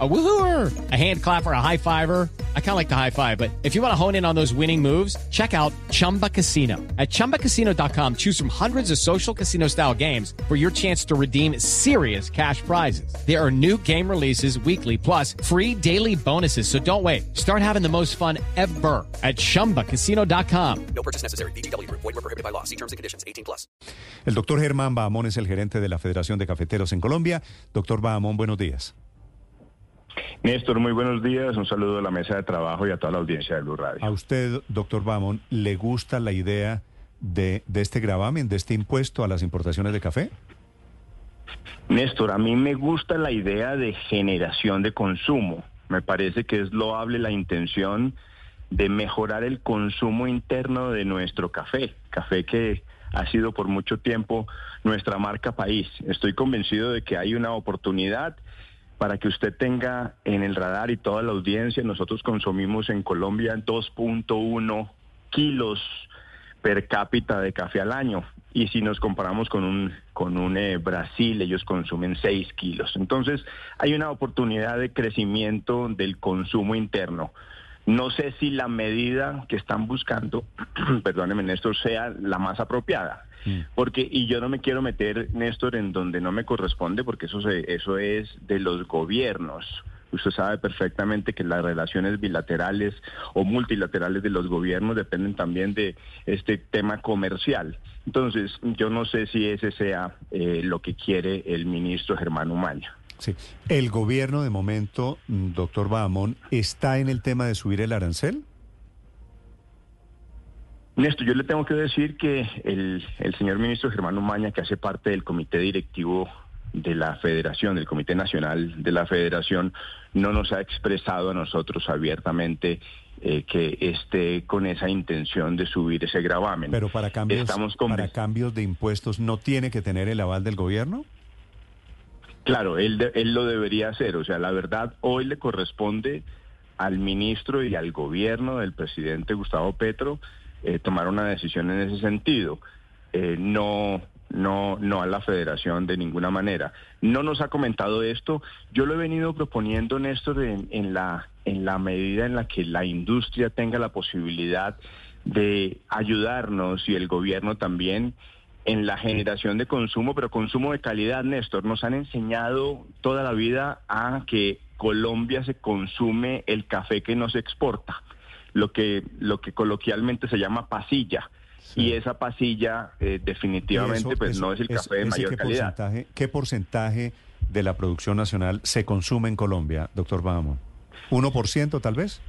A woohooer, a hand clapper, a high fiver. I kind of like the high five, but if you want to hone in on those winning moves, check out Chumba Casino. At ChumbaCasino.com, choose from hundreds of social casino style games for your chance to redeem serious cash prizes. There are new game releases weekly, plus free daily bonuses. So don't wait. Start having the most fun ever at ChumbaCasino.com. No purchase necessary. BGW. Void were prohibited by law. See terms and conditions. 18 plus. El doctor Germán Bahamón es el gerente de la Federación de Cafeteros en Colombia. Doctor Bahamón, buenos días. Néstor, muy buenos días. Un saludo a la mesa de trabajo y a toda la audiencia de Blue Radio. ¿A usted, doctor Bamón, le gusta la idea de, de este gravamen, de este impuesto a las importaciones de café? Néstor, a mí me gusta la idea de generación de consumo. Me parece que es loable la intención de mejorar el consumo interno de nuestro café, café que ha sido por mucho tiempo nuestra marca país. Estoy convencido de que hay una oportunidad para que usted tenga en el radar y toda la audiencia, nosotros consumimos en Colombia 2.1 kilos per cápita de café al año. Y si nos comparamos con un, con un eh, Brasil, ellos consumen 6 kilos. Entonces, hay una oportunidad de crecimiento del consumo interno. No sé si la medida que estestán buscando, perdóneme Néstor, sea la más apropiada. Mm. Porque, y yo no me quiero meter, Néstor, en donde no me corresponde, porque eso, se, eso es de los gobiernos. Usted sabe perfectamente que las relaciones bilaterales o multilaterales de los gobiernos dependen también de este tema comercial. Entonces, yo no sé si ese sea eh, lo que quiere el ministro Germán Umaña. Sí. ¿El gobierno de momento, mm, doctor Bahamón, está en el tema de subir el arancel? Néstor, yo le tengo que decir que el, señor ministro Germán Umaña, que hace parte del comité directivo de la federación, del comité nacional de la federación, no nos ha expresado a nosotros abiertamente eh, que esté con esa intención de subir ese gravamen. Pero para cambios, para cambios de impuestos, ¿no tiene que tener el aval del gobierno? Claro, él, él lo debería hacer. O sea, la verdad, hoy le corresponde al ministro y al gobierno del presidente Gustavo Petro eh, tomar una decisión en ese sentido. Eh, no, no, no a la federación de ninguna manera. No nos ha comentado esto. Yo lo he venido proponiendo, Néstor, en, en, la, en la medida en la que la industria tenga la posibilidad de ayudarnos y el gobierno también en la generación de consumo, pero consumo de calidad, Néstor. Nos han enseñado toda la vida a que Colombia se consume el café que no se exporta lo que, lo que coloquialmente se llama pasilla. Y esa pasilla eh, definitivamente pues no es el café de mayor qué calidad. Porcentaje, ¿Qué porcentaje de la producción nacional se consume en Colombia, doctor Bamo? ¿1% tal vez?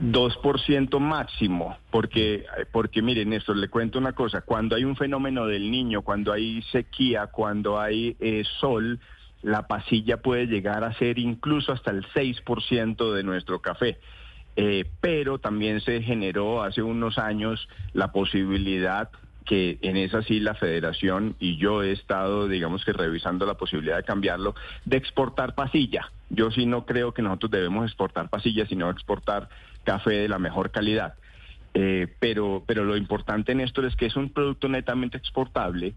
2% máximo, porque, porque miren, Néstor, le cuento una cosa, cuando hay un fenómeno del niño, cuando hay sequía, cuando hay eh, sol, la pasilla puede llegar a ser incluso hasta el 6% de nuestro café. Eh, pero también se generó hace unos años la posibilidad que en esa sí la federación y yo he estado, digamos que revisando la posibilidad de cambiarlo, de exportar pasilla. Yo sí no creo que nosotros debemos exportar pasilla, sino exportar café de la mejor calidad. Eh, pero, pero lo importante en esto es que es un producto netamente exportable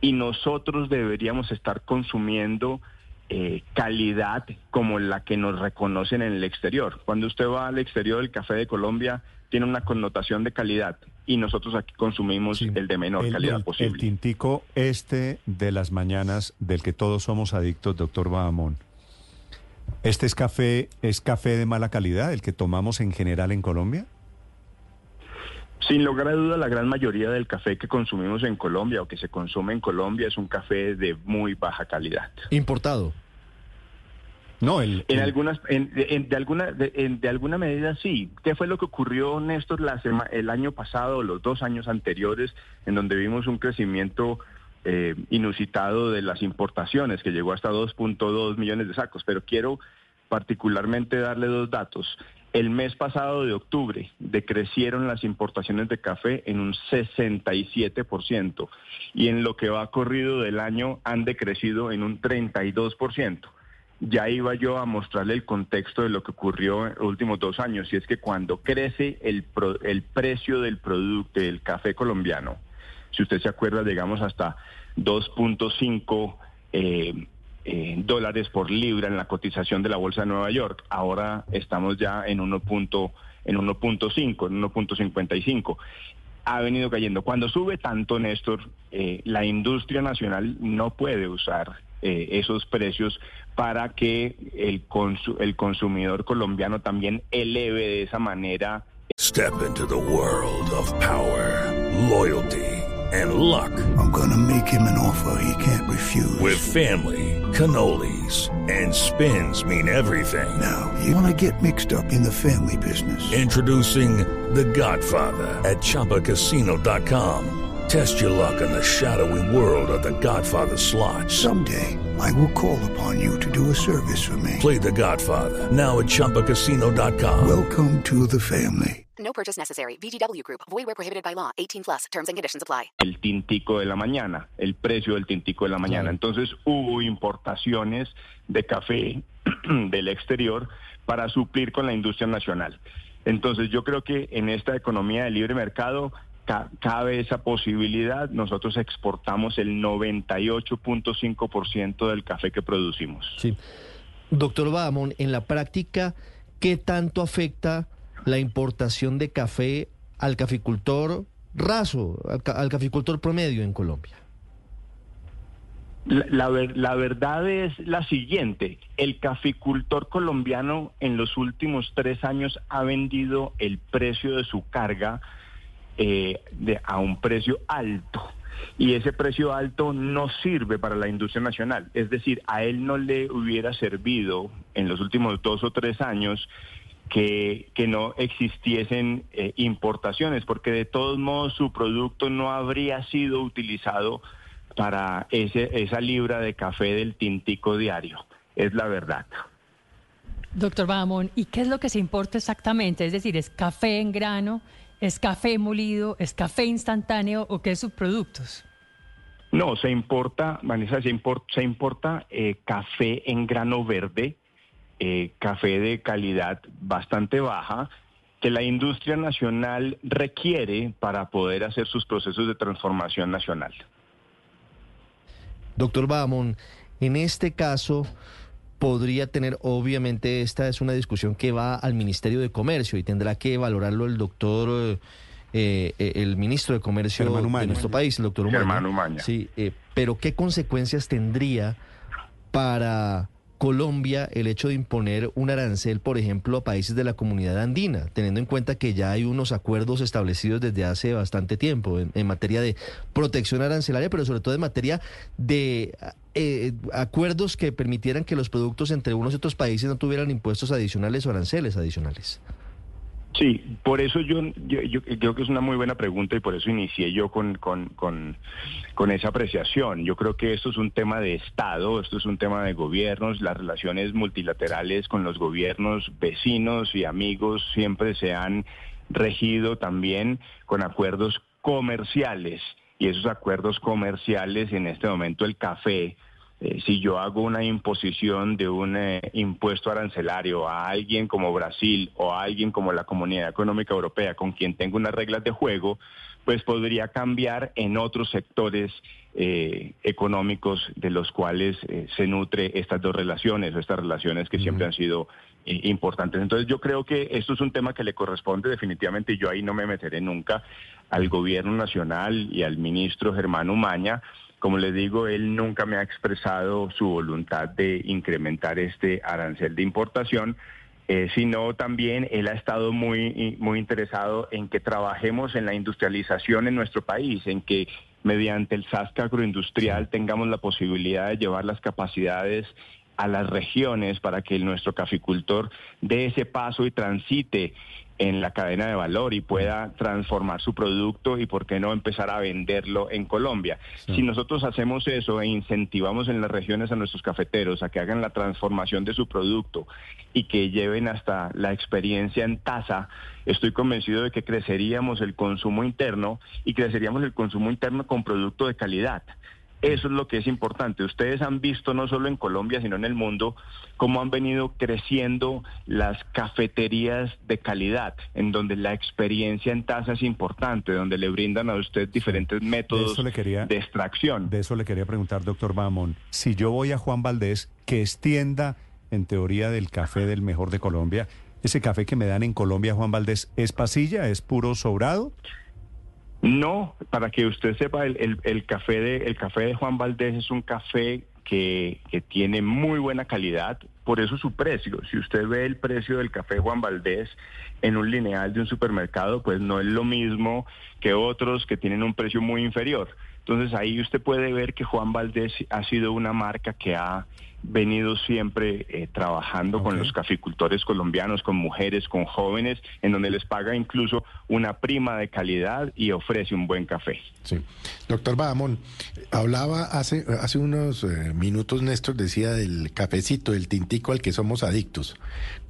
y nosotros deberíamos estar consumiendo eh, calidad como la que nos reconocen en el exterior. Cuando usted va al exterior, el café de Colombia tiene una connotación de calidad y nosotros aquí consumimos el de menor calidad posible. El tintico este de las mañanas del que todos somos adictos, doctor Bahamón. ¿Este es café, es café de mala calidad, el que tomamos en general en Colombia? Sin lugar a duda, la gran mayoría del café que consumimos en Colombia o que se consume en Colombia es un café de muy baja calidad. Importado. No, el, en algunas, de alguna, de, alguna medida sí. ¿Qué fue lo que ocurrió, Néstor, la el año pasado, los dos años anteriores, en donde vimos un crecimiento eh, inusitado de las importaciones, que llegó hasta 2.2 millones de sacos? Pero quiero particularmente darle dos datos. El mes pasado de octubre decrecieron las importaciones de café en un 67% y en lo que va corrido del año han decrecido en un 32%. Ya iba yo a mostrarle el contexto de lo que ocurrió en los últimos dos años y es que cuando crece el, el precio del producto del café colombiano, Si usted se acuerda, llegamos hasta 2.5 eh, eh, dólares por libra en la cotización de la Bolsa de Nueva York. Ahora estamos ya en 1. en 1.5, en 1.55 ha venido cayendo. Cuando sube tanto, Néstor, eh, la industria nacional no puede usar eh, esos precios para que el, el consumidor colombiano también eleve de esa manera. Step into the world of power, loyalty and luck. I'm gonna make him an offer he can't refuse. With family, cannolis and spins mean everything. Now, you wanna get mixed up in the family business. Introducing The Godfather at chapacasino.com. Test your luck in the shadowy world of the Godfather slot. Someday, I will call upon you to do a service for me. Play the Godfather, now at Chumpacasino.com. Welcome to the family. No purchase necessary. VGW Group. Void where prohibited by law. 18 plus. Terms and conditions apply. El tintico de la mañana, el precio del tintico de la mañana. Entonces hubo importaciones de café del exterior para suplir con la industria nacional. Entonces yo creo que en esta economía de libre mercado cabe esa posibilidad. Nosotros exportamos el 98.5% del café que producimos. Sí. Doctor Bahamón, en la práctica, ¿qué tanto afecta la importación de café al caficultor raso, al, caficultor promedio en Colombia? La, la, verdad es la siguiente, el caficultor colombiano en los últimos tres años ha vendido el precio de su carga eh, de, a un precio alto. Y ese precio alto no sirve para la industria nacional. Es decir, a él no le hubiera servido en los últimos dos o tres años que, que no existiesen eh, importaciones, porque de todos modos su producto no habría sido utilizado para ese, esa libra de café del tintico diario. Es la verdad. Doctor Bahamón, ¿y qué es lo que se importa exactamente? Es decir, ¿es café en grano? ¿Es café molido? ¿Es café instantáneo o qué subproductos? No, se importa, Vanessa, se importa, se importa eh, café en grano verde, eh, café de calidad bastante baja, que la industria nacional requiere para poder hacer sus procesos de transformación nacional. Doctor Bamón, en este caso, podría tener, obviamente esta es una discusión que va al Ministerio de Comercio y tendrá que valorarlo el doctor, eh, eh, el ministro de Comercio de nuestro país, el doctor Umaña. Sí, eh, pero ¿qué consecuencias tendría para Colombia el hecho de imponer un arancel, por ejemplo, a países de la comunidad andina, teniendo en cuenta que ya hay unos acuerdos establecidos desde hace bastante tiempo en, materia de protección arancelaria, pero sobre todo en materia de eh, acuerdos que permitieran que los productos entre unos y otros países no tuvieran impuestos adicionales o aranceles adicionales. Sí, por eso yo, yo, creo que es una muy buena pregunta y por eso inicié yo con, con, con, esa apreciación. Yo creo que esto es un tema de Estado, esto es un tema de gobiernos, las relaciones multilaterales con los gobiernos vecinos y amigos siempre se han regido también con acuerdos comerciales y esos acuerdos comerciales en este momento el café eh, si yo hago una imposición de un eh, impuesto arancelario a alguien como Brasil o a alguien como la Comunidad Económica Europea, con quien tengo unas reglas de juego, pues podría cambiar en otros sectores eh, económicos de los cuales se nutre estas dos relaciones o estas relaciones que siempre han sido importantes. Entonces yo creo que esto es un tema que le corresponde definitivamente y yo ahí no me meteré nunca al gobierno nacional y al ministro Germán Umaña como les digo, él nunca me ha expresado su voluntad de incrementar este arancel de importación, eh, sino también él ha estado muy, muy interesado en que trabajemos en la industrialización en nuestro país, en que mediante el SASC agroindustrial tengamos la posibilidad de llevar las capacidades a las regiones para que nuestro caficultor dé ese paso y transite en la cadena de valor y pueda transformar su producto y por qué no empezar a venderlo en Colombia. Si nosotros hacemos eso e incentivamos en las regiones a nuestros cafeteros a que hagan la transformación de su producto y que lleven hasta la experiencia en tasa, estoy convencido de que creceríamos el consumo interno y creceríamos el consumo interno con producto de calidad. Eso es lo que es importante. Ustedes han visto no solo en Colombia, sino en el mundo, cómo han venido creciendo las cafeterías de calidad, en donde la experiencia en taza es importante, donde le brindan a usted diferentes métodos eso le quería- de extracción. De eso le quería preguntar, doctor Bahamón. Si yo voy a Juan Valdés, que es tienda, en teoría, del café del mejor de Colombia, ¿ese café que me dan en Colombia, Juan Valdés, es pasilla, es puro sobrado? No, para que usted sepa, el, el- el café de el café de Juan Valdés es un café que, que tiene muy buena calidad, por eso su precio. Si usted ve el precio del café Juan Valdés en un lineal de un supermercado, pues no es lo mismo que otros que tienen un precio muy inferior. Entonces ahí usted puede ver que Juan Valdés ha sido una marca que ha venido siempre eh, trabajando con los caficultores colombianos, con mujeres, con jóvenes, en donde les paga incluso una prima de calidad y ofrece un buen café. Sí. Doctor Bahamón, hablaba hace, hace unos eh, minutos, Néstor decía del cafecito, del tintico al que somos adictos.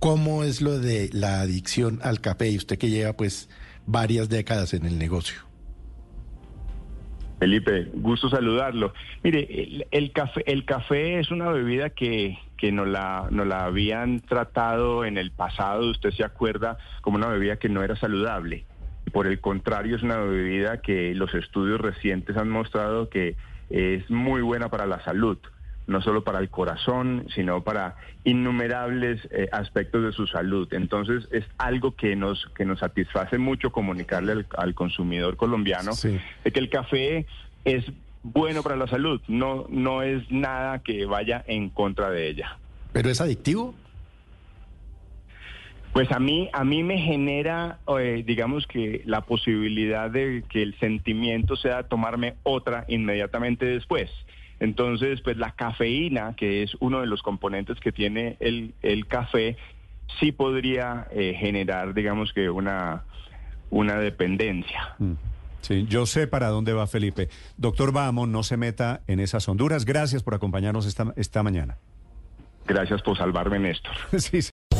¿Cómo es lo de la adicción al café? Y usted que lleva pues varias décadas en el negocio. Felipe, gusto saludarlo. Mire, el, café, el café es una bebida que, que nos, la, nos la habían tratado en el pasado, usted se acuerda, como una bebida que no era saludable. Por el contrario, es una bebida que los estudios recientes han mostrado que es muy buena para la salud, no solo para el corazón, sino para innumerables eh, aspectos de su salud. Entonces, es algo que nos, que nos satisface mucho comunicarle al, al consumidor colombiano Sí. de que el café es bueno para la salud, no, no es nada que vaya en contra de ella. ¿Pero es adictivo? Pues a mí, a mí me genera, eh, digamos que la posibilidad de que el sentimiento sea tomarme otra inmediatamente después. Entonces, pues la cafeína, que es uno de los componentes que tiene el, el café, sí podría eh, generar, digamos que una, una dependencia. Mm. Sí, yo sé para dónde va Felipe. Doctor Bahamón, no se meta en esas honduras. Gracias por acompañarnos esta, esta mañana. Gracias por salvarme, Néstor. sí, sí.